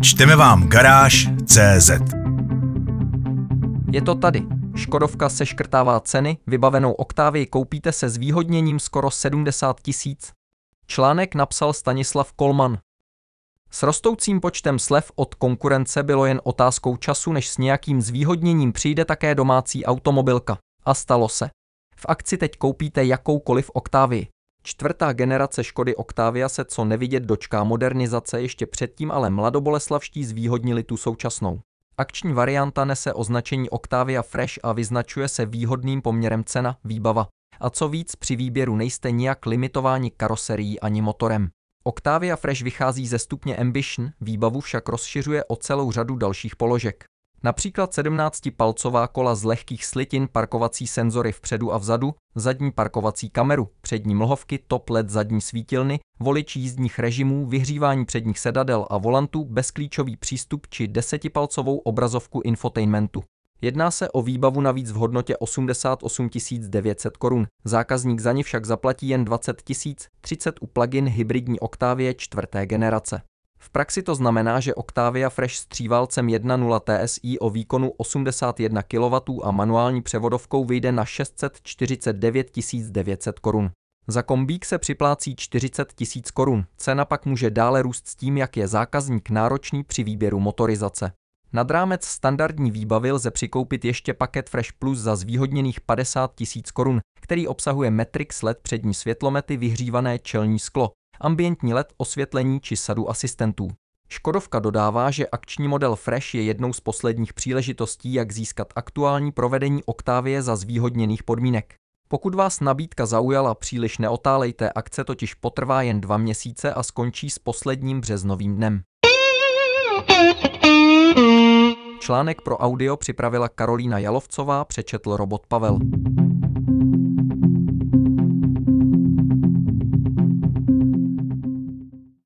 Čteme vám garáž CZ. Je to tady. Škodovka seškrtává ceny, vybavenou Oktávii koupíte se zvýhodněním skoro 70 tisíc. Článek napsal Stanislav Kolman. S rostoucím počtem slev od konkurence bylo jen otázkou času, než s nějakým zvýhodněním přijde také domácí automobilka. A stalo se. V akci teď koupíte jakoukoliv Oktávii. Čtvrtá generace Škody Octavia se co nevidět dočká modernizace, ještě předtím ale mladoboleslavští zvýhodnili tu současnou. Akční varianta nese označení Octavia Fresh a vyznačuje se výhodným poměrem cena, výbava. A co víc, při výběru nejste nijak limitováni karoserií ani motorem. Octavia Fresh vychází ze stupně Ambition, výbavu však rozšiřuje o celou řadu dalších položek. Například 17-palcová kola z lehkých slitin, parkovací senzory vpředu a vzadu, zadní parkovací kameru, přední mlhovky, top LED zadní svítilny, volič jízdních režimů, vyhřívání předních sedadel a volantů, bezklíčový přístup či deseti-palcovou obrazovku infotainmentu. Jedná se o výbavu navíc v hodnotě 88 900 korun. Zákazník za ní však zaplatí jen 20 000, 30 u plug-in hybridní Octavie čtvrté generace. V praxi to znamená, že Octavia Fresh s tříválcem 1.0 TSI o výkonu 81 kW a manuální převodovkou vyjde na 649 900 korun. Za kombík se připlácí 40 tisíc korun, cena pak může dále růst s tím, jak je zákazník náročný při výběru motorizace. Nad rámec standardní výbavy lze přikoupit ještě paket Fresh Plus za zvýhodněných 50 tisíc korun, který obsahuje Matrix LED přední světlomety vyhřívané čelní sklo, ambientní LED, osvětlení či sadu asistentů. Škodovka dodává, že akční model Fresh je jednou z posledních příležitostí, jak získat aktuální provedení Octavie za zvýhodněných podmínek. Pokud vás nabídka zaujala, příliš neotálejte, akce totiž potrvá jen dva měsíce a skončí s posledním březnovým dnem. Článek pro audio připravila Karolína Jalovcová, přečetl robot Pavel.